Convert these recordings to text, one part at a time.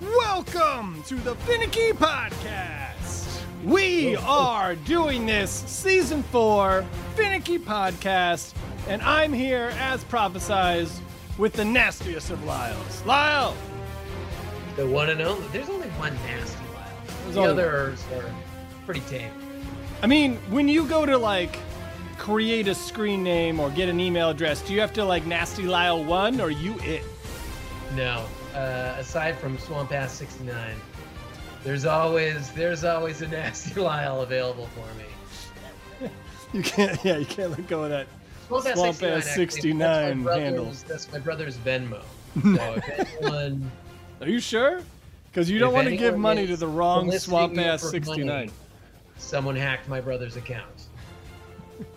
Welcome to the Finicky Podcast. We are doing this season four Finicky Podcast, and I'm here as prophesized with the nastiest of Lyles. Lyle! The one and only. There's only one nasty Lyle. There's The others are pretty tame. I mean, when you go to like create a screen name or get an email address, do you have to like Nasty Lyle 1 or you it? No, uh, aside from Swamp Ass 69, there's always there's always a nasty Lyle available for me. You can't, yeah, you can't let go of that. Swamp Ass Swamp 69, Ass 69 that's my brother's- That's my brother's Venmo. So anyone Are you sure? Because you don't want to give money to the wrong Swamp Ass 69. money, someone hacked my brother's account.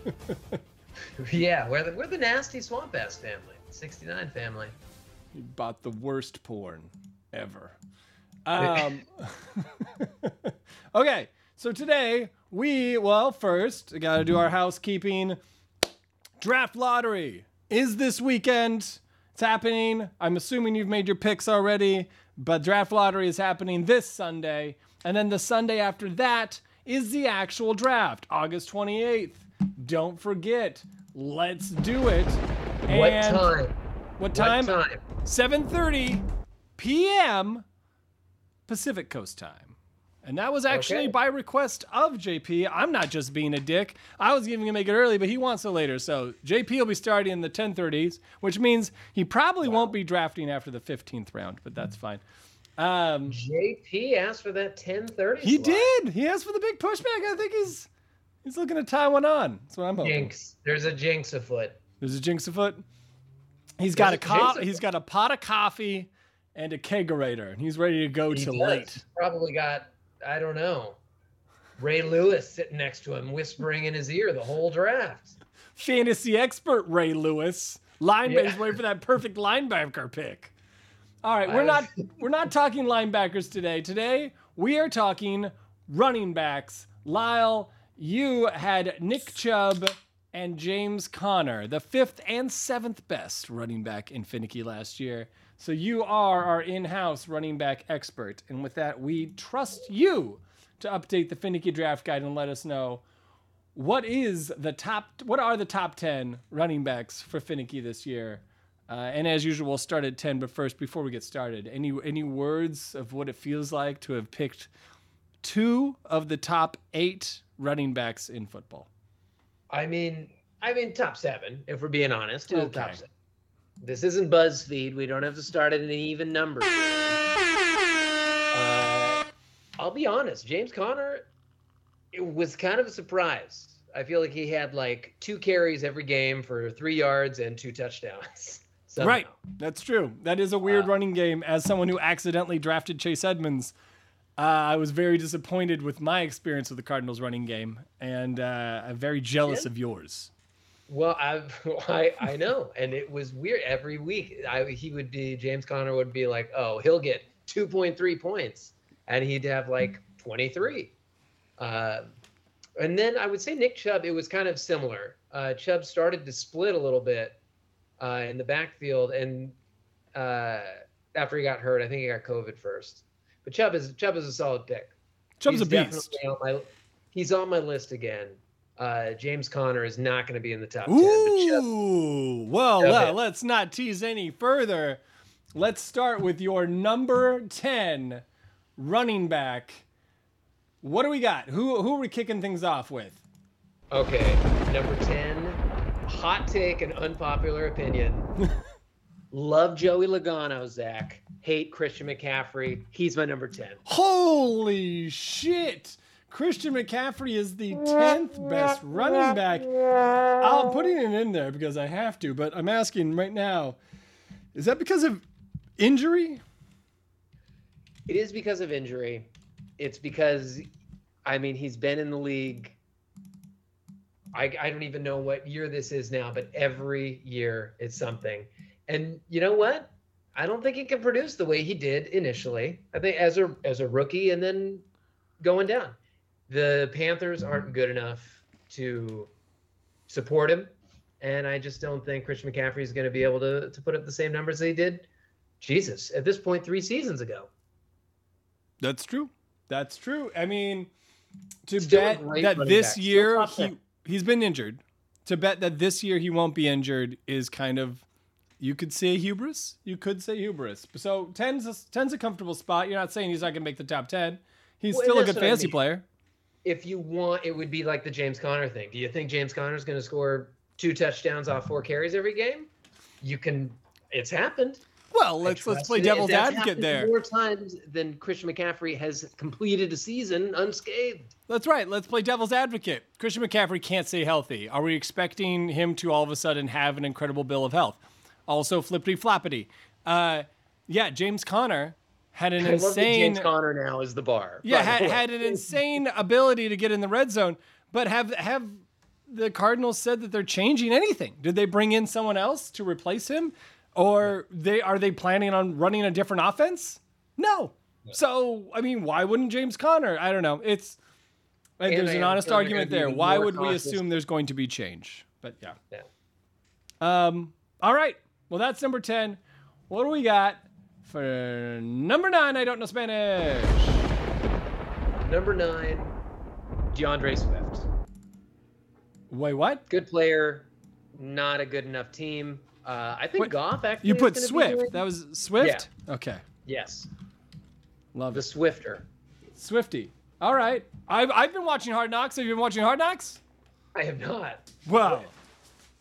yeah, we're the, we're the nasty Swamp Ass family, 69 family. You bought the worst porn ever. Um, okay, so today we, well, first, got to do our housekeeping. Draft lottery is this weekend. It's happening. I'm assuming you've made your picks already, but draft lottery is happening this Sunday. And then the Sunday after that is the actual draft, August 28th. Don't forget, let's do it. What And- time? What time? What time? 7:30 p.m. Pacific Coast time. And that was actually Okay. by request of JP. I'm not just being a dick. I was even gonna make it early, but he wants it later. So JP will be starting in the 10:30s, which means he probably won't be drafting after the 15th round, but that's fine. Um, JP asked for that 10:30. he slot. did. He asked for the big pushback. I think he's he's looking to tie one on. That's what I'm hoping. Jinx. There's a jinx afoot. There's a jinx afoot. He's got a a co- he's got a pot of coffee and a kegerator, and he's ready to go He to does. late. Probably got I don't know. Ray Lewis sitting next to him, whispering in his ear the whole draft. Fantasy expert Ray Lewis. Linebacker Yeah. waiting for that perfect linebacker pick. All right, we're not we're not talking linebackers today. Today we are talking running backs. Lyle, you had Nick Chubb and James Conner, the fifth and seventh best running back in Finicky last year. So you are our in-house running back expert, and with that, we trust you to update the Finicky draft guide and let us know what is the top what are the top 10 running backs for finicky this year uh, and as usual we'll start at 10 but first before we get started any any words of what it feels like to have picked two of the top eight running backs in football I mean, I mean top seven, if we're being honest. Two top seven. This isn't BuzzFeed. We don't have to start at an even number. Uh, I'll be honest. James Conner, it was kind of a surprise. I feel like he had like two carries every game for three yards and two touchdowns. somehow. right that's true that is a weird Uh, running game as someone who accidentally drafted chase edmonds uh, i was very disappointed with my experience with the cardinals running game and uh, i'm very jealous Yeah. of yours Well, I've, I I know, and it was weird. Every week, I he would be James Conner would be like, "Oh, he'll get 2.3 points," and he'd have like 23. Uh, and then I would say Nick Chubb. It was kind of similar. Uh, Chubb started to split a little bit uh, in the backfield, and uh, after he got hurt, I think he got COVID first. But Chubb is Chubb is a solid pick. chubb's He's a beast On my, he's on my list again. Uh, James Conner is not going to be in the top 10. But Chubb, Ooh, well, well, let's not tease any further. Let's start with your number 10 running back. What do we got? Who who are we kicking things off with? okay, number 10, hot take and unpopular opinion. Love Joey Logano, Zach. Hate Christian McCaffrey. He's my number 10. Holy shit! Christian McCaffrey is the 10th best running back. I'm putting it in there because I have to, but I'm asking right now is that because of injury? It is because of injury. It's because, I mean, he's been in the league. I, I don't even know what year this is now, but every year it's something. And you know what? I don't think he can produce the way he did initially. I think as a as a rookie and then going down. The Panthers aren't mm-hmm. good enough to support him. And I just don't think Christian McCaffrey is going to be able to, to put up the same numbers they did, Jesus, at this point, three seasons ago. That's true. That's true. I mean, to Still bet that this back. Year he, he's been injured. To bet that this year he won't be injured is kind of you could say hubris. You could say hubris. So 10's a, 10's a comfortable spot. You're not saying he's not going to make the top 10. He's Well, still a good what I fantasy mean. player. If you want, it would be like the James Conner thing. Do you think James Conner is going to score two touchdowns off four carries every game? You can. It's happened. Well, let's let's play devil's advocate there. More times than Christian McCaffrey has completed a season unscathed. That's right. Let's play devil's advocate. Christian McCaffrey can't stay healthy. Are we expecting him to all of a sudden have an incredible bill of health? Also, flippity floppity. Uh, yeah, James Conner had an I love that insane. James Conner now is the bar. yeah, had, had an insane ability to get in the red zone. But have have the Cardinals said that they're changing anything? Did they bring in someone else to replace him, or they are they planning on running a different offense? No. So I mean, why wouldn't James Conner? I don't know. It's like, there's an honest argument there. Why more would we assume there's going to be change? But yeah. Yeah. Um. All right. Well, that's number ten. What do we got for number nine? I don't know Spanish. Number nine, D'Andre Swift. Wait, what? Good player, not a good enough team. Uh, I think Wait, Goff actually. You put Swift. That was Swift. Yeah. Okay. Yes, Love the it. Swifter. Swifty. All right. I've I've been watching Hard Knocks. Have you been watching Hard Knocks? I have not. Wow.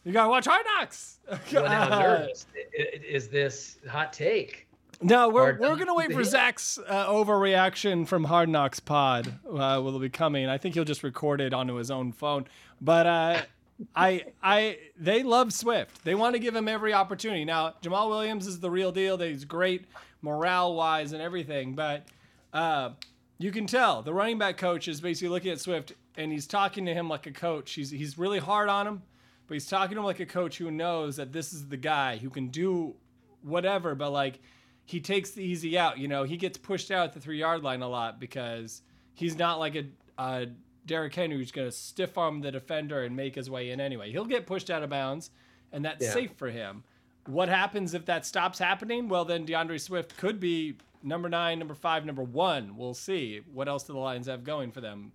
You gotta watch Hard Knocks. Well, now I'm nervous. Is this hot take? No, we're, Hard we're gonna wait for? Zach's uh, overreaction from Hard Knocks Pod. Uh, will be coming. I think he'll just record it onto his own phone. But uh, I I they love Swift. They want to give him every opportunity. Now Jamaal Williams is the real deal. He's great morale wise and everything. But uh, you can tell the running back coach is basically looking at Swift and he's talking to him like a coach. He's he's really hard on him, but he's talking to him like a coach who knows that this is the guy who can do whatever, but like he takes the easy out. You know, he gets pushed out at the three yard line a lot because he's not like a, a Derrick Henry who's going to stiff arm the defender and make his way in anyway. He'll get pushed out of bounds, and that's Yeah. safe for him. What happens if that stops happening? Well, then D'Andre Swift could be number nine, number five, number one. We'll see. What else do the Lions have going for them?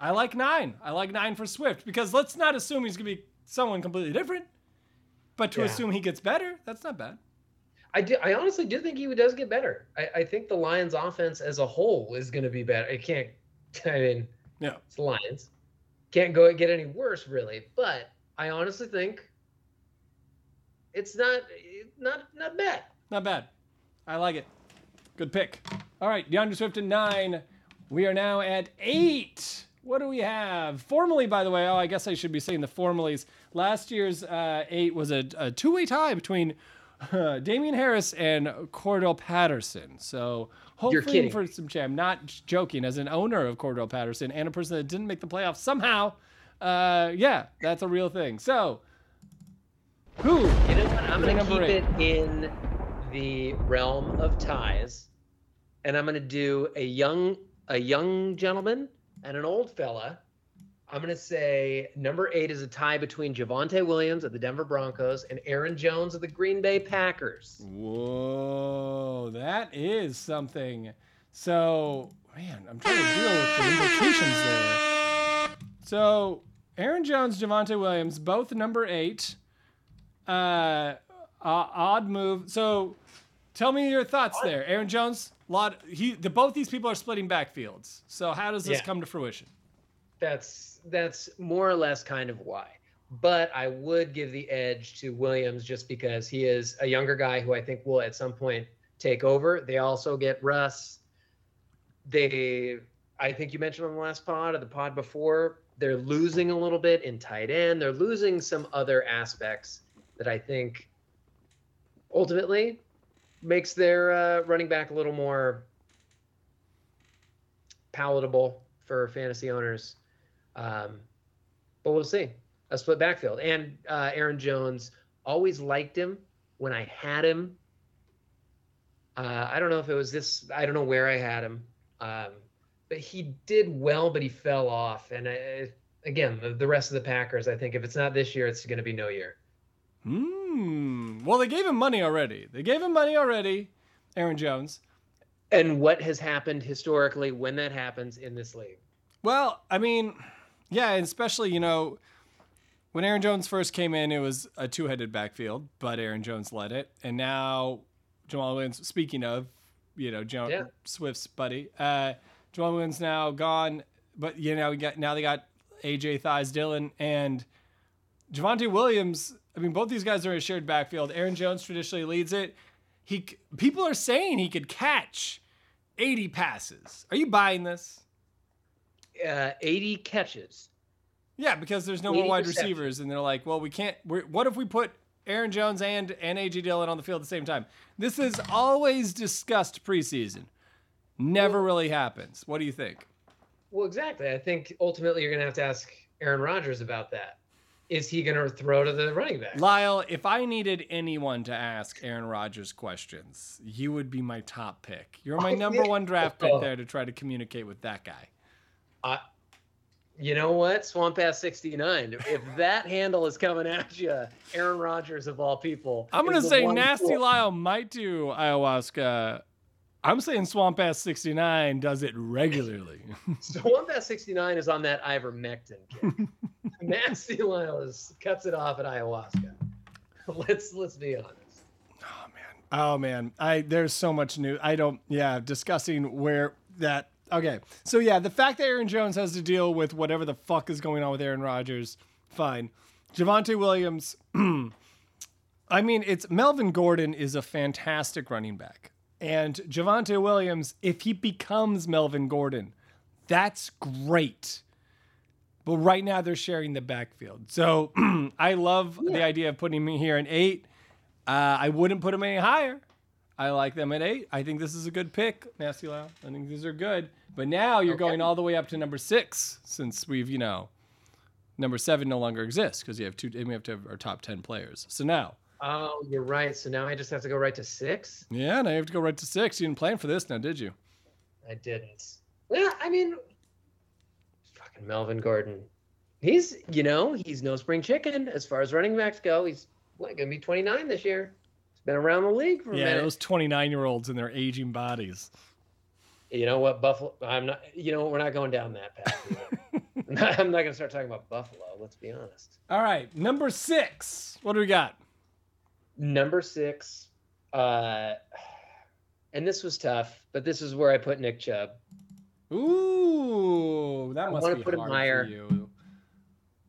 I like nine. I like nine for Swift because let's not assume he's going to be someone completely different. But to Yeah. assume he gets better, that's not bad. I do. I honestly do think he does get better. I, I think the Lions' offense as a whole is going to be better. It can't. I mean, Yeah. it's the Lions. Can't go get any worse, really. But I honestly think it's not not not bad. Not bad. I like it. Good pick. All right, D'Andre Swift at nine. We are now at eight. What do we have? Formally, by the way, oh, I guess I should be saying the formalies. Last year's uh, eight was a, a two-way tie between uh, Damien Harris and Cordarrelle Patterson. So hopefully for some champ. Not joking. As an owner of Cordarrelle Patterson and a person that didn't make the playoffs somehow, uh, yeah, that's a real thing. So who? You know what? I'm going to keep eight. it in the realm of ties, and I'm going to do a young a young gentleman and an old fella. I'm going to say number eight is a tie between Javonte Williams of the Denver Broncos and Aaron Jones of the Green Bay Packers. Whoa, that is something. So, man, I'm trying to deal with the implications there. So, Aaron Jones, Javonte Williams, both number eight. Uh, odd move. So, tell me your thoughts there. Aaron Jones, lot. He, the both these people are splitting backfields. So, how does this Yeah. come to fruition? That's that's more or less kind of why. But I would give the edge to Williams just because he is a younger guy who I think will at some point take over. They also get Russ. They, I think you mentioned on the last pod or the pod before, they're losing a little bit in tight end. They're losing some other aspects that I think ultimately makes their uh, running back a little more palatable for fantasy owners. Um, but we'll see. A split backfield. And uh, Aaron Jones always liked him when I had him Uh, I don't know if it was this. I don't know where I had him, um, but he did well, but he fell off. And I, again, the, the rest of the Packers, I think if it's not this year, it's going to be no year. Hmm. Well, they gave him money already. They gave him money already, Aaron Jones. And what has happened historically when that happens in this league? Well, I mean, yeah, and especially you know when Aaron Jones first came in, it was a two-headed backfield, but Aaron Jones led it, and now Jamaal Williams. Speaking of, you know, jo- Yeah. Swift's buddy, uh, Jamaal Williams now gone, but you know, we got now they got AJ Thighs Dillon and Javonte Williams. I mean, both these guys are in a shared backfield. Aaron Jones traditionally leads it. He people are saying he could catch 80 passes. Are you buying this? Uh, 80 catches. Yeah, because there's no more wide receivers, and they're like, well, we can't. We're, what if we put Aaron Jones and and AJ Dillon on the field at the same time? This is always discussed preseason. Never really happens. What do you think? Well, exactly. I think ultimately you're going to have to ask Aaron Rodgers about that. Is he going to throw to the running back? Lyle, if I needed anyone to ask Aaron Rodgers questions, you would be my top pick. You're my number one draft pick Oh. there to try to communicate with that guy. I, you know what? Swamp Ass 69. If that handle is coming at you, Aaron Rodgers of all people. I'm gonna say Nasty Lyle might do ayahuasca. I'm saying Swamp Ass 69 does it regularly. Swamp Ass 69 is on that ivermectin kick. Nasty Lyle is, cuts it off at ayahuasca. Let's let's be honest. Oh man. Oh man. I there's so much new. I don't yeah, discussing where that Okay. So yeah, the fact that Aaron Jones has to deal with whatever the fuck is going on with Aaron Rodgers, fine. Javonte Williams I mean, it's Melvin Gordon is a fantastic running back. And Javonte Williams, if he becomes Melvin Gordon, that's great. But right now they're sharing the backfield. So I love the idea of putting him here in eight. Uh, I wouldn't put him any higher. I like them at eight. I think this is a good pick, Nasty Lau. I think these are good. But now you're Okay. going all the way up to number six, since we've, you know, number seven no longer exists because you have two. and We have to have our top ten players. So now, Oh, you're right. So now I just have to go right to six? yeah, now you have to go right to six. You didn't plan for this, now did you? I didn't. Well, I mean, fucking Melvin Gordon. He's, you know, he's no spring chicken as far as running backs go. He's what, gonna be 29 this year. Been around the league for a Yeah, minute. those 29 year olds and their aging bodies. You know what, Buffalo? I'm not. You know? We're not going down that path. I'm not gonna start talking about Buffalo. Let's be honest. All right, number six. What do we got? Number six, uh, and this was tough, but this is where I put Nick Chubb. Ooh, that I must wanna be put him hard higher. for you.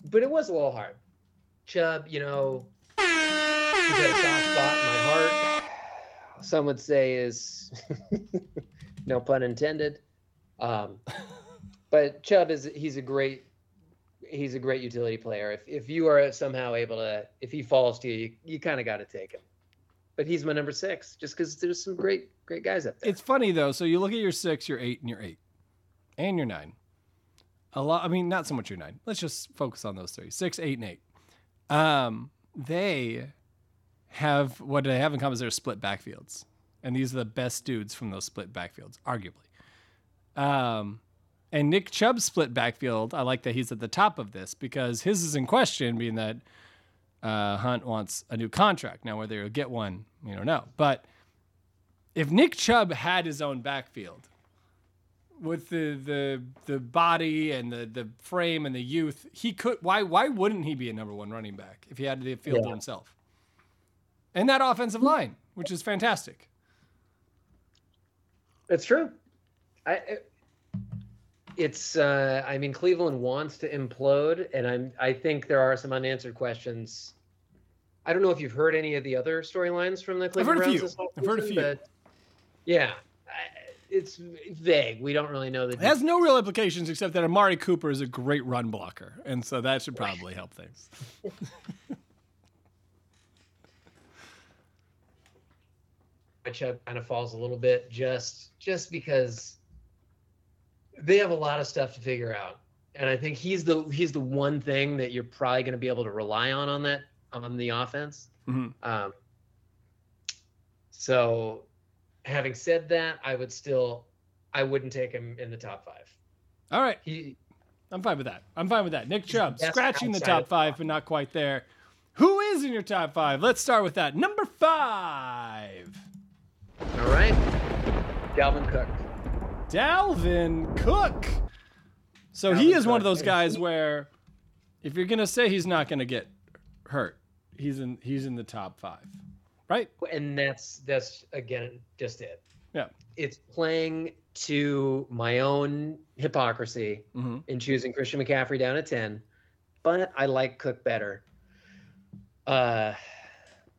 but it was a little hard. Chubb, you know, he's got a soft spot in my heart. Some would say is no pun intended. Um, but Chubb is he's a great he's a great utility player. If if you are somehow able to if he falls to you, you, you kind of got to take him. But he's my number six, just because there's some great great guys up there. It's funny though. So you look at your six, your eight, and your eight, and your nine. A lot. I mean, not so much your nine. Let's just focus on those three: six, eight, and eight. Um, they have what they have in common is they're split backfields, and these are the best dudes from those split backfields, arguably. Um, and Nick Chubb's split backfield, I like that he's at the top of this because his is in question, being that uh, Hunt wants a new contract. Now, whether he'll get one, we don't know. But if Nick Chubb had his own backfield with the the the body and the the frame and the youth, he could. Why why wouldn't he be a number one running back if he had the field to himself? And that offensive line, which is fantastic. It's true. I it- it's uh I mean Cleveland wants to implode and I'm I think there are some unanswered questions. I don't know if you've heard any of the other storylines from the Cleveland I've heard a Browns few. this whole I've heard a few. Yeah, I- it's vague. We don't really know the It has no real implications except that Amari Cooper is a great run blocker, and so that should probably help things. Chubb kind of falls a little bit just just because they have a lot of stuff to figure out. And I think he's the he's the one thing that you're probably going to be able to rely on on that on the offense. Mhm. Um, so having said that, I would still, I wouldn't take him in the top five. All right. He, I'm fine with that. I'm fine with that. Nick Chubb, scratching the top five. but not quite there. Who is in your top five? Let's start with that. Number five, all right. Dalvin Cook. Dalvin Cook. So he Dalvin is one of those guys where, if you're gonna say he's not gonna get hurt, he's in he's in the top five, right? And that's that's again just it. Yeah. It's playing to my own hypocrisy Mm-hmm. in choosing Christian McCaffrey down at 10, but I like Cook better. Uh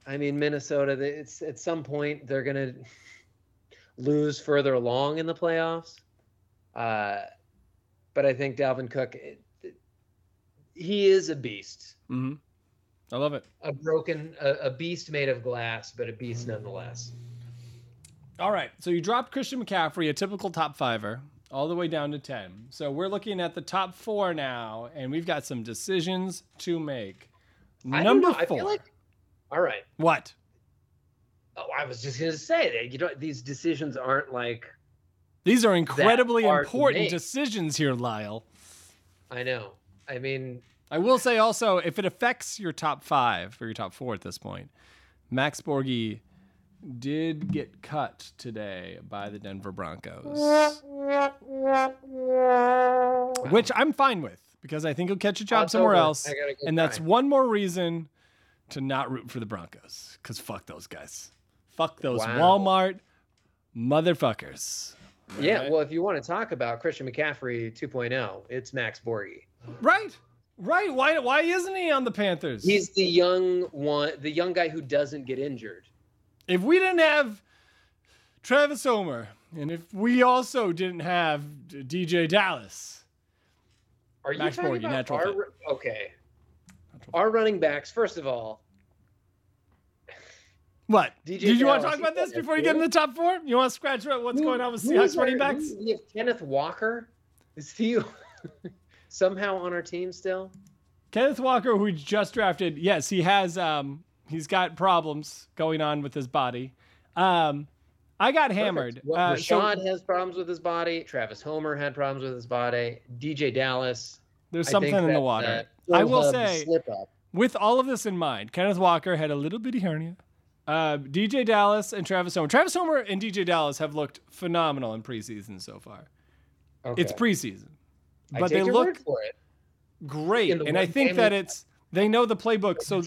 I mean Minnesota it's at some point they're going to lose further along in the playoffs. Uh but I think Dalvin Cook it- it- he is a beast. Mm-hmm. I love it. A broken a, a beast made of glass, but a beast nonetheless. All right. So you dropped Christian McCaffrey, a typical top fiver, all the way down to 10. So we're looking at the top four now, and we've got some decisions to make. Number four. I feel like all right. what? Oh, I was just going to say that you know these decisions aren't like These are incredibly important decisions here, Lyle. I know. I mean, I will say also, if it affects your top five or your top four at this point, Max Borghi did get cut today by the Denver Broncos, which I'm fine with because I think he'll catch a job somewhere over. else. And that's one more reason to not root for the Broncos. Because fuck those guys. Fuck those Wow. Walmart motherfuckers. Yeah, Right? well, if you want to talk about Christian McCaffrey 2.0, it's Max Borghi. Right. Right. Why why isn't he on the Panthers? He's the young one, the young guy who doesn't get injured. if we didn't have Travis Homer, and if we also didn't have DeeJay Dallas, Are you Max talking Borghi, about natural our, fit. okay? Our running backs, first of all, what? DJ Did you want to talk about this before you get in the top four? You want to scratch out what's who- going on with Seahawks is running our- backs? who- Kenneth Walker. Is he somehow on our team still? Kenneth Walker, who we just drafted, yes, he has um he's got problems going on with his body. Um I got hammered. Well, Uh, so has problems with his body. Travis Homer had problems with his body. DeeJay Dallas. there's something in the water. uh, I will say, slip up. with all of this in mind, Kenneth Walker had a little bitty hernia. Uh, DeeJay Dallas and Travis Homer. Travis Homer and DeeJay Dallas have looked phenomenal in preseason so far. Okay. It's preseason, I but they look for it. great, the and I think that it's they know the playbook, so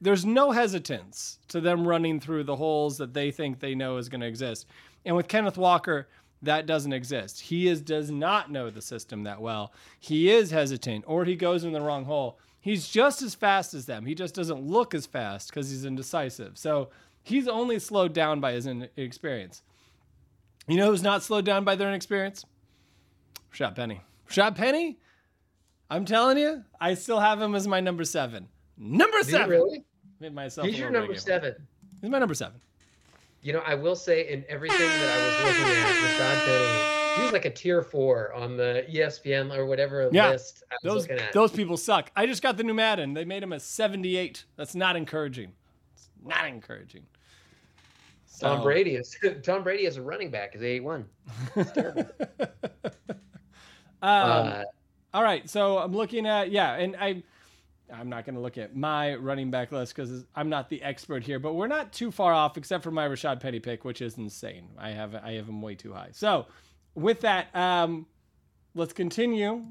there's no hesitance to them running through the holes that they think they know is going to exist. And with Kenneth Walker, that doesn't exist. He is does not know the system that well. He is hesitant or he goes in the wrong hole. He's just as fast as them. He just doesn't look as fast because he's indecisive. So he's only slowed down by his inexperience. You know who's not slowed down by their inexperience? Rashaad Penny. Rashaad Penny, I'm telling you, I still have him as my number seven. Number seven. really? Made myself. He's your number seven. He's my number seven. You know, I will say in everything that I was looking at, Rashad Penny, he was like a tier four on the ESPN or whatever Yeah. list I was Those looking at. those people suck. I just got the new Madden. They made him a 78. That's not encouraging. It's not encouraging. Tom Brady is Tom Brady as a running back is 81. terrible. um, uh, all right, so I'm looking at yeah, and I I'm not going to look at my running back list because I'm not the expert here, but we're not too far off, except for my Rashaad Penny pick, which is insane. I have I have him way too high. So with that, um, let's continue.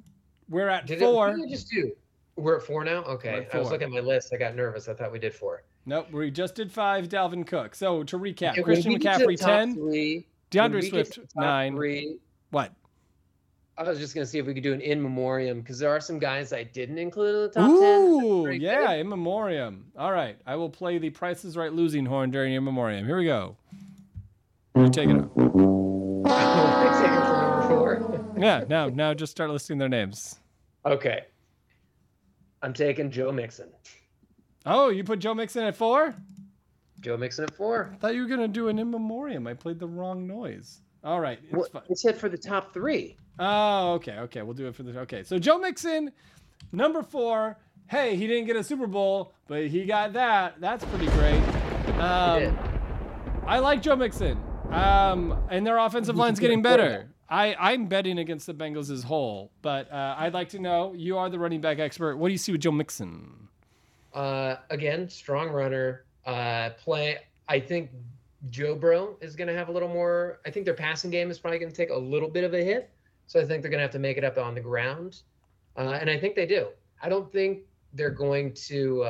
We're at did four. It, what did we just do? We're at four now. Okay, We're I was looking at my list. I got nervous. I thought we did four. Nope, we just did five. Dalvin Cook. So to recap, when Christian we get to McCaffrey top ten, Three, when D'Andre Swift nine. Three, What? I was just gonna see if we could do an in memoriam because there are some guys I didn't include in the top ten. Ooh, pretty yeah, good. in memoriam. All right, I will play the Price is Right losing horn during in memoriam. Here we go. You take it up. Yeah, now now just start listing their names. Okay. I'm taking Joe Mixon. Oh, you put Joe Mixon at four? Joe Mixon at four. I thought you were gonna do an in memoriam. I played the wrong noise. All right, it's Well, fine. it said for the top three. Oh, okay, okay. We'll do it for the okay. So Joe Mixon, number four. Hey, he didn't get a Super Bowl, but he got that. That's pretty great. Um. I like Joe Mixon. Um, and their offensive line's getting better. I, I'm betting against the Bengals as whole, but uh, I'd like to know. You are the running back expert. What do you see with Joe Mixon? Uh, again, strong runner. Uh, play. I think Joe Bro is going to have a little more. I think their passing game is probably going to take a little bit of a hit. So I think they're going to have to make it up on the ground. Uh, and I think they do. I don't think they're going to.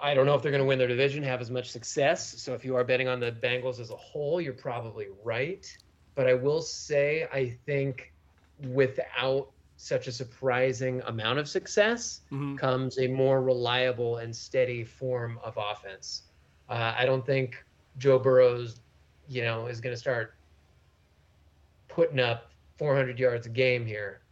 I don't know if they're going to win their division, have as much success. So if you are betting on the Bengals as a whole, you're probably right. But I will say, I think without such a surprising amount of success Mhm. comes a more reliable and steady form of offense. Uh, I don't think Joe Burrows, you know, is going to start putting up 400 yards a game here,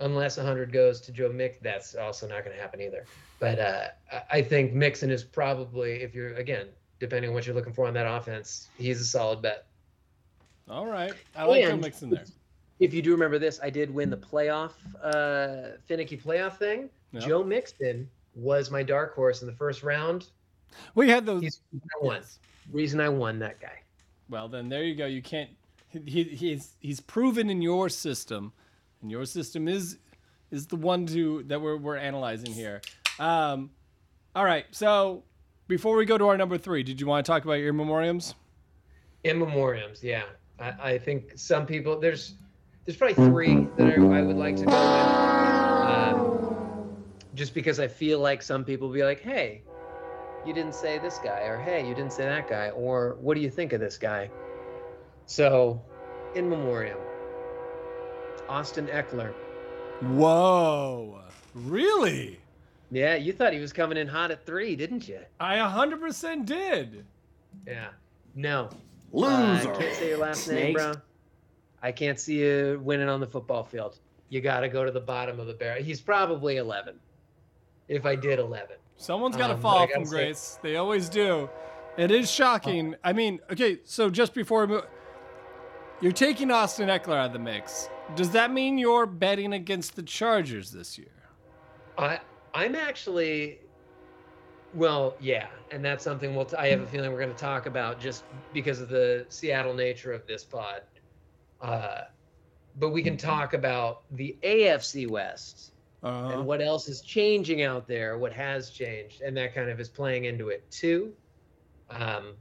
unless 100 goes to Joe Mix. That's also not going to happen either. But uh, I- I think Mixon is probably, if you're again, depending on what you're looking for on that offense, he's a solid bet. All right. I like Joe Mixon there. If you do remember this, I did win the playoff, uh, finicky playoff thing. Yeah. Joe Mixon was my dark horse in the first round. We had those. He's I won. yes. Reason I won that guy. Well, then there you go. You can't. He, he's he's proven in your system, and your system is is the one to that we're we're analyzing here. Um, all right. So before we go to our number three, did you want to talk about your memoriams? In memoriams, yeah. I, I think some people there's there's probably three that I, I would like to go with. Um, just because I feel like some people be like, hey, you didn't say this guy, or hey, you didn't say that guy, or what do you think of this guy? So, in memoriam, Austin Ekeler. Whoa! Really? Yeah, you thought he was coming in hot at three, didn't you? I 100% did. Yeah. No. Loser. Uh, I can't say your last name, Snakes. bro. I can't see you winning on the football field. You got to go to the bottom of the barrel. He's probably 11. If I did 11. Someone's got to Um, fall I gotta from say- grace. They always do. It is shocking. I mean, okay, so just before we move, you're taking Austin Ekeler out of the mix. Does that mean you're betting against the Chargers this year? I I'm actually well, yeah, and that's something we'll. T- I have a feeling we're going to talk about just because of the Seattle nature of this pod. Uh, but we can talk about the AFC West Uh, and what else is changing out there, what has changed, and that kind of is playing into it too. Um,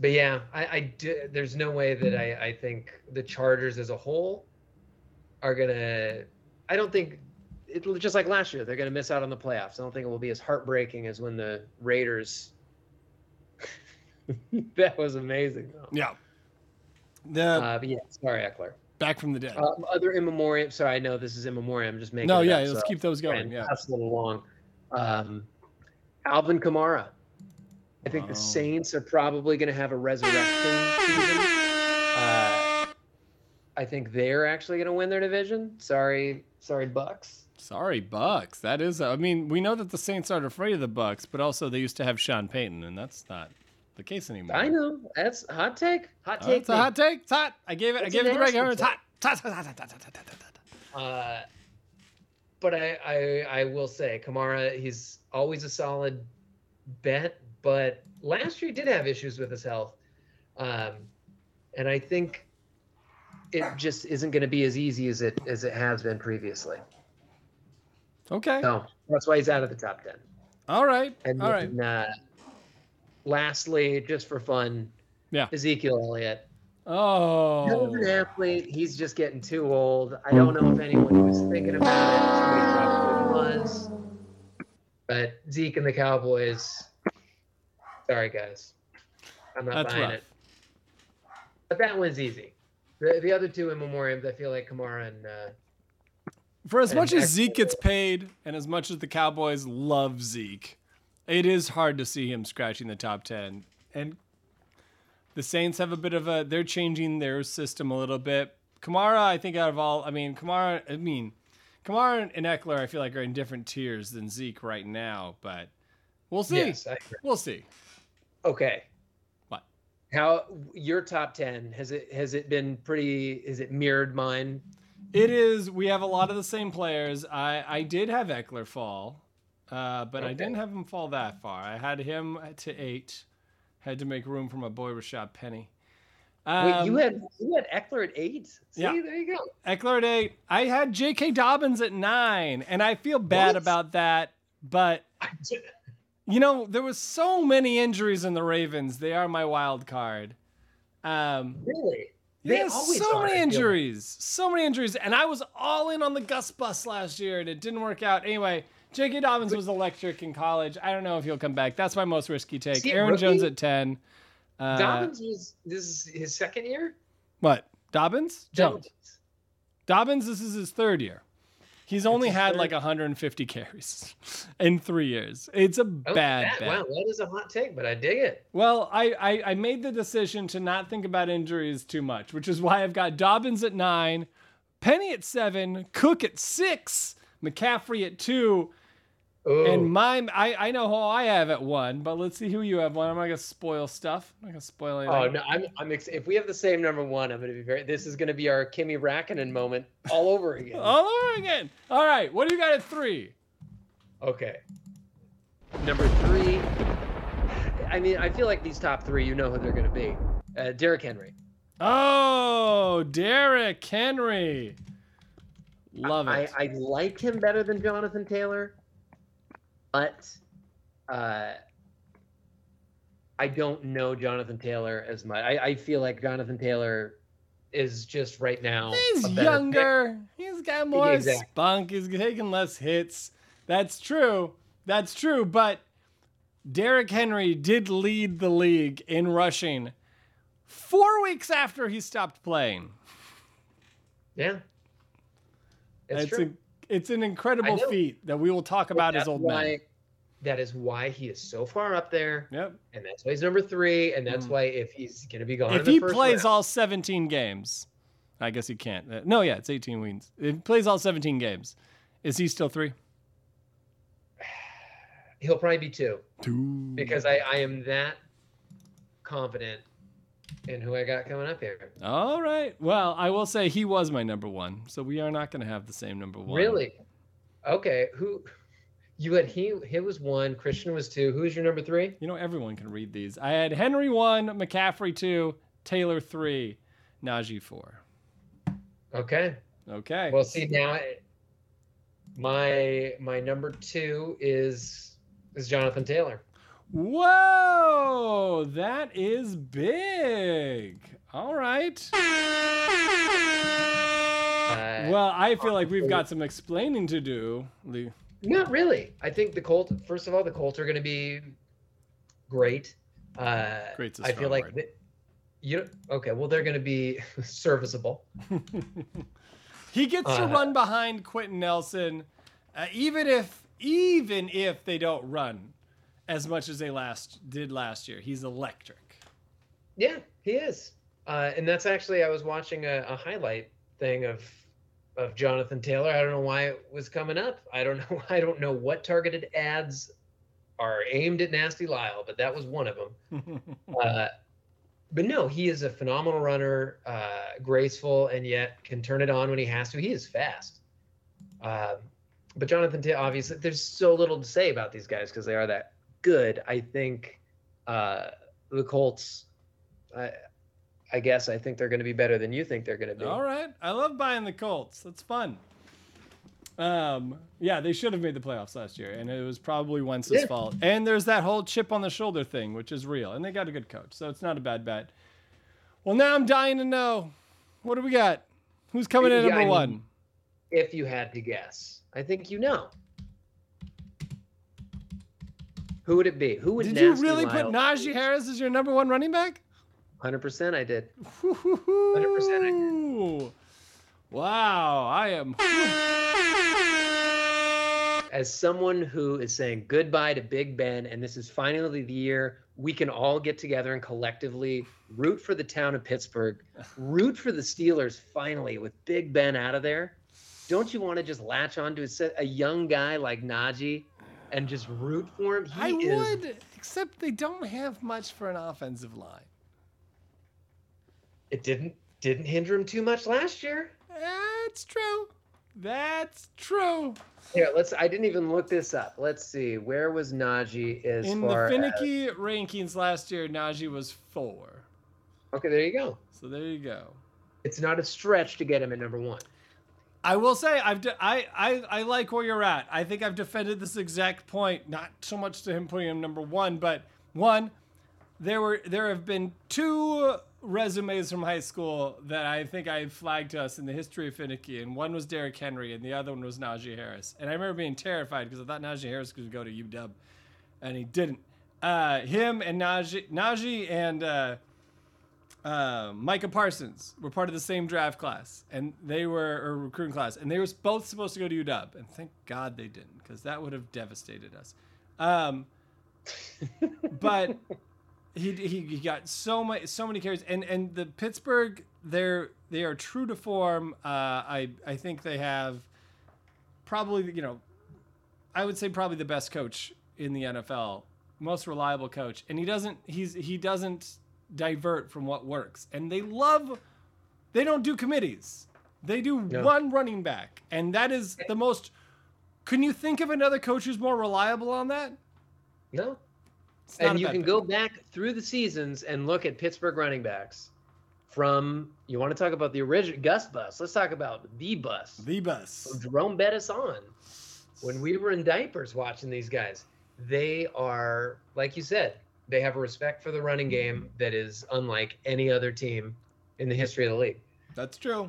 but yeah, I, I do, there's no way that I, I think the Chargers as a whole are gonna. I don't think it just like last year they're gonna miss out on the playoffs. I don't think it will be as heartbreaking as when the Raiders. that was amazing. Though. yeah. The Uh, but yeah, sorry, Ekeler. back from the dead. Um, other in memoriam. Sorry, I know this is in memoriam. I'm just making. no, it yeah, up, let's so- keep those going. Yeah. That's a little long. Um, Alvin Kamara. I think Oh. the Saints are probably going to have a resurrection season. Uh, I think they're actually going to win their division. Sorry, sorry, Bucks. Sorry, Bucks. That is. I mean, we know that the Saints aren't afraid of the Bucks, but also they used to have Sean Payton, and that's not the case anymore. I know. That's hot take. Hot oh, take. It's a hot take. It's hot. I gave it. It's I gave it the break. It's hot. Hot. Hot. Hot. Hot. Hot. Hot. Hot. Uh, but I, I, I will say Kamara, he's always a solid bet, but last year he did have issues with his health. Um, and I think it just isn't going to be as easy as it as it has been previously. Okay. So that's why he's out of the top ten. All right. And All right. then, uh, lastly, just for fun, Yeah. Ezekiel Elliott. Oh. Of an athlete. He's just getting too old. I don't know if anyone was thinking about it. Somebody probably was. But Zeke and the Cowboys. Sorry, guys. I'm not That's buying rough. it. But that one's easy. The, the other two in memoriams, I feel like Kamara and uh, For as And much as Zeke gets paid, and as much as the Cowboys love Zeke, it is hard to see him scratching the top ten. And the Saints have a bit of a. They're changing their system a little bit. Kamara, I think, out of all, I mean, Kamara, I mean, Kamara and Ekeler, I feel like are in different tiers than Zeke right now. But we'll see. yes. We'll see. Okay. How your top ten has it has it been pretty? Is it mirrored mine? It is. We have a lot of the same players. I I did have Ekeler fall, uh, but I didn't have him fall that far. I had him to eight. Had to make room for my boy Rashaad Penny. Wait, you Um, had you had Ekeler at eight. See, yeah. there you go. Ekeler at eight. I had J.K. Dobbins at nine, and I feel bad What? about that. But you know, there was so many injuries in the Ravens. They are my wild card. Um, really? They yeah, always so many I feel like. injuries, so many injuries, and I was all in on the Gus bus last year, and it didn't work out. Anyway, J.K. Dobbins was electric in college. I don't know if he'll come back. That's my most risky take. Is he a Aaron Jones at ten. Uh, Dobbins was this is his second year. What? Dobbins? Jones. Dobbins. Dobbins, this is his third year. He's only had like 150 carries in three years. It's a Oh, bad that, bet. Wow, that is a hot take, but I dig it. Well, I, I, I made the decision to not think about injuries too much, which is why I've got Dobbins at nine, Penny at seven, Cook at six, McCaffrey at two, Ooh. and my I, I know who I have at one, but let's see who you have one. I'm not gonna spoil stuff. I'm not gonna spoil anything. Oh no, I'm I'm ex- if we have the same number one, I'm gonna be very. This is gonna be our Kimi Räikkönen moment all over again. All over again. All right, what do you got at three? Okay. Number three. I mean, I feel like these top three, you know who they're gonna be. Uh, Derrick Henry. Oh, Derrick Henry. Love I, it. I like him better than Jonathan Taylor, but uh, I don't know Jonathan Taylor as much. I, I feel like Jonathan Taylor is just right now. He's better pick. younger. He's got more Exactly. spunk. He's taking less hits. That's true. That's true. But Derrick Henry did lead the league in rushing four weeks after he stopped playing. Yeah. It's It's true. It's an incredible feat that we will talk about as old why, men. That is why he is so far up there, Yep. and that's why he's number three, and that's Mm. why if he's going to be gone, in If he plays round- all 17 games, I guess he can't. Uh, No, yeah, it's 18 wins. If he plays all 17 games, is he still three? he'll probably be two Two. because I, I am that confident in who I got coming up here. All right. Well, I will say he was my number one, so we are not going to have the same number one. Really? Okay. Who? You had he. He was one. Christian was two. Who's your number three? You know, everyone can read these. I had Henry one, McCaffrey two, Taylor three, Najee four. Okay. Okay. Well, see now, my my number two is is Jonathan Taylor. Whoa, that is big. All right. Uh, Well, I feel like we've got some explaining to do. Lee. Not really. I think the Colts. First of all, the Colts are going to be great. Uh, Great's a I feel like word. th- you. Okay, well, they're going to be serviceable. he gets to Uh, run behind Quenton Nelson, uh, even if even if they don't run as much as they last did last year. He's electric. Yeah, he is. Uh, and that's actually I was watching a, a highlight thing of of Jonathan Taylor. I don't know why it was coming up. I don't know. I don't know what targeted ads are aimed at Nasty Lyle, but that was one of them. Uh, but no, he is a phenomenal runner, uh, graceful, and yet can turn it on when he has to. He is fast. Um, but Jonathan Taylor, obviously, there's so little to say about these guys because they are that good. I think uh, the Colts. I, I guess I think they're going to be better than you think they're going to be. All right. I love buying the Colts. That's fun. Um, yeah, they should have made the playoffs last year, and it was probably Wentz's Yeah. fault. And there's that whole chip on the shoulder thing, which is real, and they got a good coach, so it's not a bad bet. Well, now I'm dying to know, what do we got? Who's coming in Yeah, number I mean, one? If you had to guess, I think you know. Who would it be? Who would Did you really Lyle put Najee Harris as your number one running back? Hundred percent, I did. 100%. Wow, I am. As someone who is saying goodbye to Big Ben, and this is finally the year we can all get together and collectively root for the town of Pittsburgh, root for the Steelers finally with Big Ben out of there. Don't you want to just latch on to a, a young guy like Najee and just root for him? He I is, would, except they don't have much for an offensive line. It didn't didn't hinder him too much last year. That's true. That's true. Here, let's. I didn't even look this up. Let's see. Where was Najee as In the far finicky rankings last year, Najee was four. Okay, there you go. So there you go. It's not a stretch to get him at number one. I will say I've de- I, I I like where you're at. I think I've defended this exact point, not so much to him putting him number one, but one, there were there have been two resumes from high school that I think I flagged to us in the history of finicky, and one was Derrick Henry, and the other one was Najee Harris. And I remember being terrified because I thought Najee Harris could go to UW, and he didn't. Uh, him and Najee, Najee and uh, uh, Micah Parsons were part of the same draft class, and they were or recruiting class, and they were both supposed to go to UW, and thank God they didn't, because that would have devastated us. Um, but he, he he got so many so many carries, and and the Pittsburgh they're they are true to form. Uh, I I think they have probably you know I would say probably the best coach in the NFL, most reliable coach, and he doesn't he's he doesn't divert from what works, and they love they don't do committees. They do No. one running back, and that is the most. Can you think of another coach who's more reliable on that? No. And you can pick. go back through the seasons and look at Pittsburgh running backs from you want to talk about the original Gus bus. Let's talk about the bus. the bus. From Jerome Bettis on. When we were in diapers watching these guys, they are like you said, they have a respect for the running game that is unlike any other team in the history of the league. That's true.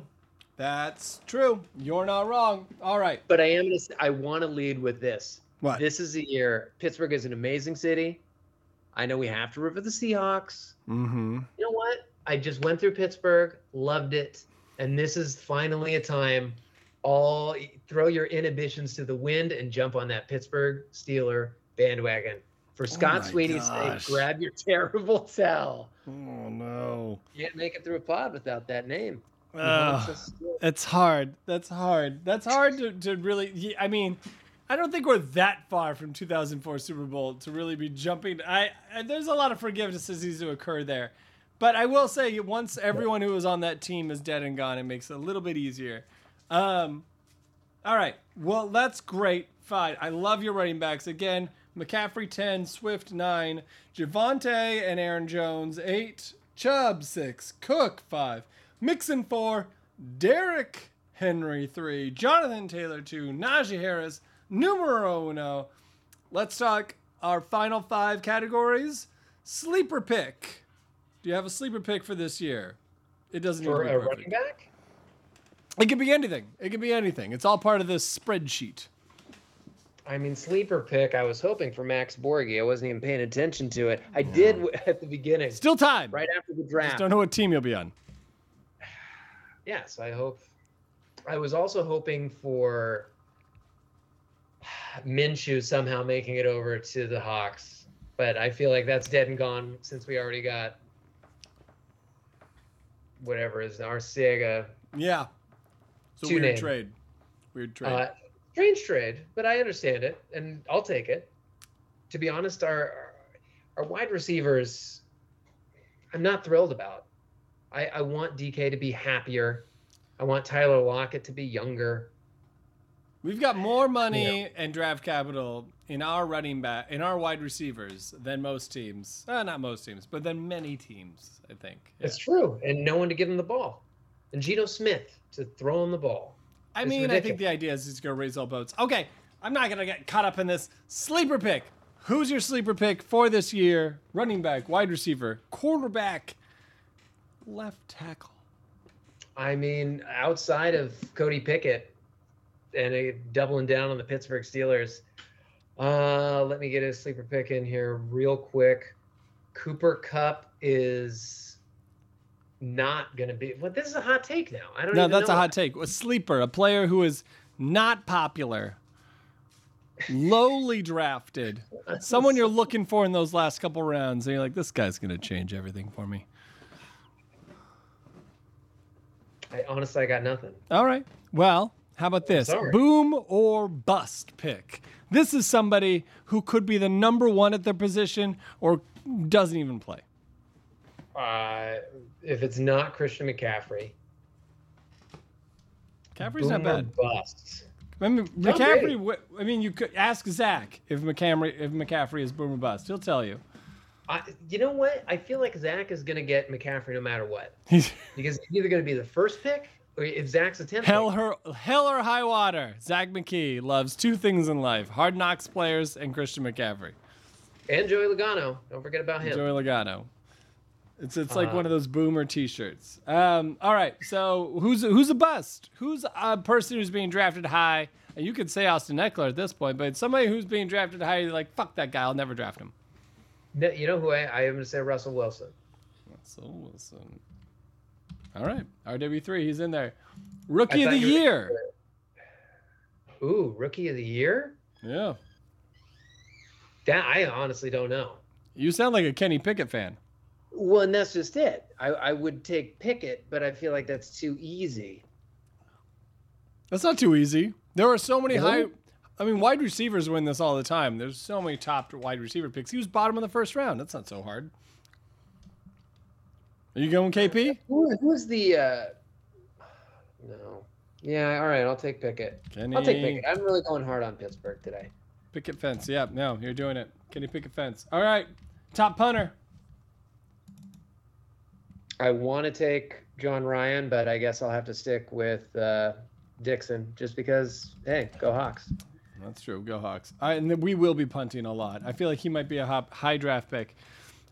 That's true. You're not wrong. All right. But I am gonna I want to lead with this. What? This is the year. Pittsburgh is an amazing city. I know we have to root for the Seahawks. Mm-hmm. You know what? I just went through Pittsburgh, loved it, and this is finally a time. All throw your inhibitions to the wind and jump on that Pittsburgh Steeler bandwagon. For Scott Oh Sweeney's sake, grab your terrible towel. Oh no. You can't make it through a pod without that name. Ugh. it's hard. That's hard. That's hard to, to really. I mean, I don't think we're that far from 2004 Super Bowl to really be jumping. I, I there's a lot of forgiveness that needs to occur there, but I will say once everyone who was on that team is dead and gone, it makes it a little bit easier. Um, all right. Well, that's great. Fine. I love your running backs again. McCaffrey 10, Swift 9, Javonte and Aaron Jones 8, Chubb 6, Cook 5, Mixon 4, Derrick Henry 3, Jonathan Taylor 2, Najee Harris, numero uno. Let's talk our final five categories. Sleeper pick. Do you have a sleeper pick for this year? It doesn't for need to a be running back. It could be anything. It could be anything. It's all part of this spreadsheet. I mean, sleeper pick. I was hoping for Max Borghi. I wasn't even paying attention to it. I did at the beginning, Still time. right after the Just draft. don't know what team you'll be on. yes, I hope. I was also hoping for Minshew somehow making it over to the Hawks, but I feel like that's dead and gone since we already got whatever is our Sega. Yeah. So weird name. trade. Weird trade. Uh, strange trade, but I understand it and I'll take it. To be honest, our our wide receivers, I'm not thrilled about. I, I want DK to be happier. I want Tyler Lockett to be younger. We've got more money and draft capital in our running back in our wide receivers than most teams. Uh, not most teams, but than many teams, I think. Yeah. It's true, and no one to give him the ball, and Geno Smith to throw him the ball. I It's mean, I think the idea is he's going to raise all boats. Okay, I'm not going to get caught up in this. Sleeper pick. Who's your sleeper pick for this year? Running back, wide receiver, quarterback, left tackle. I mean, outside of Cody Pickett and a doubling down on the Pittsburgh Steelers, uh, let me get a sleeper pick in here real quick. Cooper Kupp is not going to be. Well, this is a hot take now. I don't. No, that's know. a hot take. A sleeper, a player who is not popular, lowly drafted, someone you're looking for in those last couple rounds, and you're like, this guy's going to change everything for me. I, honestly, I got nothing. All right. Well, how about this? Sorry. Boom or bust pick. This is somebody who could be the number one at their position or doesn't even play. Uh, if it's not Christian McCaffrey, McCaffrey's not bad. Busts. I mean, McCaffrey. I mean, you could ask Zach if McCaffrey if McCaffrey is boomer bust. He'll tell you. I, you know what? I feel like Zach is going to get McCaffrey no matter what because he's either going to be the first pick or if Zach's a 10th hell her hell or high water. Zach McKee loves two things in life: hard knocks players and Christian McCaffrey. And Joey Logano. Don't forget about him. Joey Logano. It's it's like Uh, one of those boomer T-shirts. Um, all right, so who's who's a bust? Who's a person who's being drafted high? And you could say Austin Ekeler at this point, but somebody who's being drafted high, you're like fuck that guy, I'll never draft him. No, you know who I, I am going to say? Russell Wilson. Russell Wilson. All right, RW3, he's in there. Rookie of the thought were- year. Ooh, rookie of the year? Yeah, That I honestly don't know. you sound like a Kenny Pickett fan. Well, and that's just it. I, I would take Pickett, but I feel like that's too easy. That's not too easy. There are so many high. I mean, wide receivers win this all the time. There's so many top wide receiver picks. He was bottom of the first round. That's not so hard. Are you going KP? Who, who's the? uh No. Yeah. All right. I'll take Pickett. Kenny I'll take Pickett. I'm really going hard on Pittsburgh today. Picket fence. Yeah, no, you're doing it. Kenny Picket fence. All right, top punter. I want to take Jon Ryan, but I guess I'll have to stick with uh, Dickson just because. Hey, go Hawks. That's true. Go Hawks. Right, and we will be punting a lot. I feel like he might be a hop, high draft pick.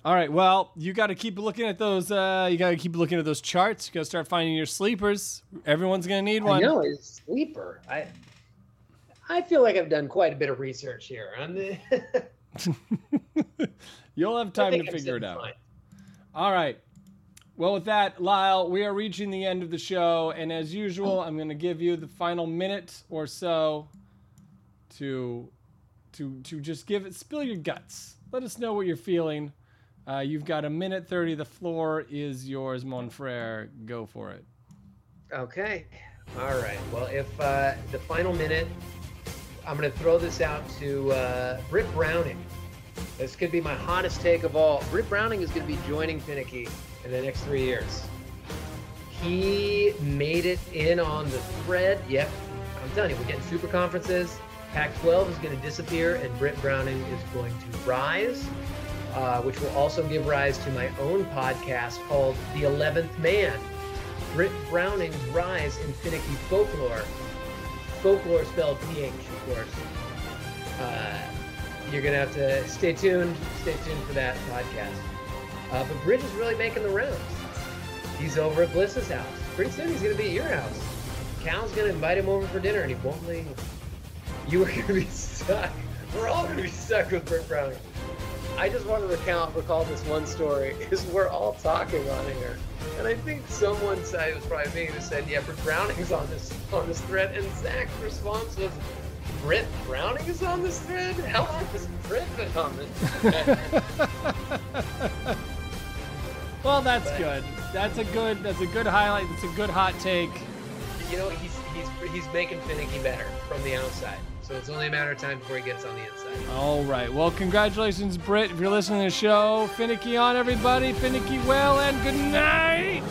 All right. Well, you got to keep looking at those. Uh, you got to keep looking at those charts. You got to start finding your sleepers. Everyone's gonna need one. I know it's sleeper. I I feel like I've done quite a bit of research here. On the, You'll have time to I'm figure it out. fine. All right. Well, with that, Lyle, we are reaching the end of the show, and as usual, I'm going to give you the final minute or so to to to just give it spill your guts. Let us know what you're feeling. Uh, you've got a minute thirty. The floor is yours, Monfrere. Go for it. Okay. All right. Well, if uh, the final minute, I'm going to throw this out to uh, Britt Browning. This could be my hottest take of all. Britt Browning is going to be joining Finicky in the next three years. He made it in on the thread. Yep. I'm telling you, we're getting super conferences. Pac 12 is going to disappear, and Britt Browning is going to rise, uh, which will also give rise to my own podcast called The 11th Man. Britt Browning's rise in finicky folklore. Folklore spelled PH, of course. Uh, you're gonna have to stay tuned. Stay tuned for that podcast. Uh, but Bridge is really making the rounds. He's over at Bliss's house. Pretty soon he's gonna be at your house. Cal's gonna invite him over for dinner, and he won't leave. You are gonna be stuck. We're all gonna be stuck with Britt Browning. I just want to recount, recall this one story, is we're all talking on here. And I think someone said, it was probably me who said, yeah, Britt Browning's on this on this thread. And Zach's response was, Britt Browning is on this thread? How long has Britt been on this thread? Well, that's But- good. That's a good. That's a good highlight. That's a good hot take. you know, he's, he's, he's making Finicky better from the outside. So it's only a matter of time before he gets on the inside. All right. Well, congratulations, Britt. If you're listening to the show, finicky on everybody. Finicky well, and good night.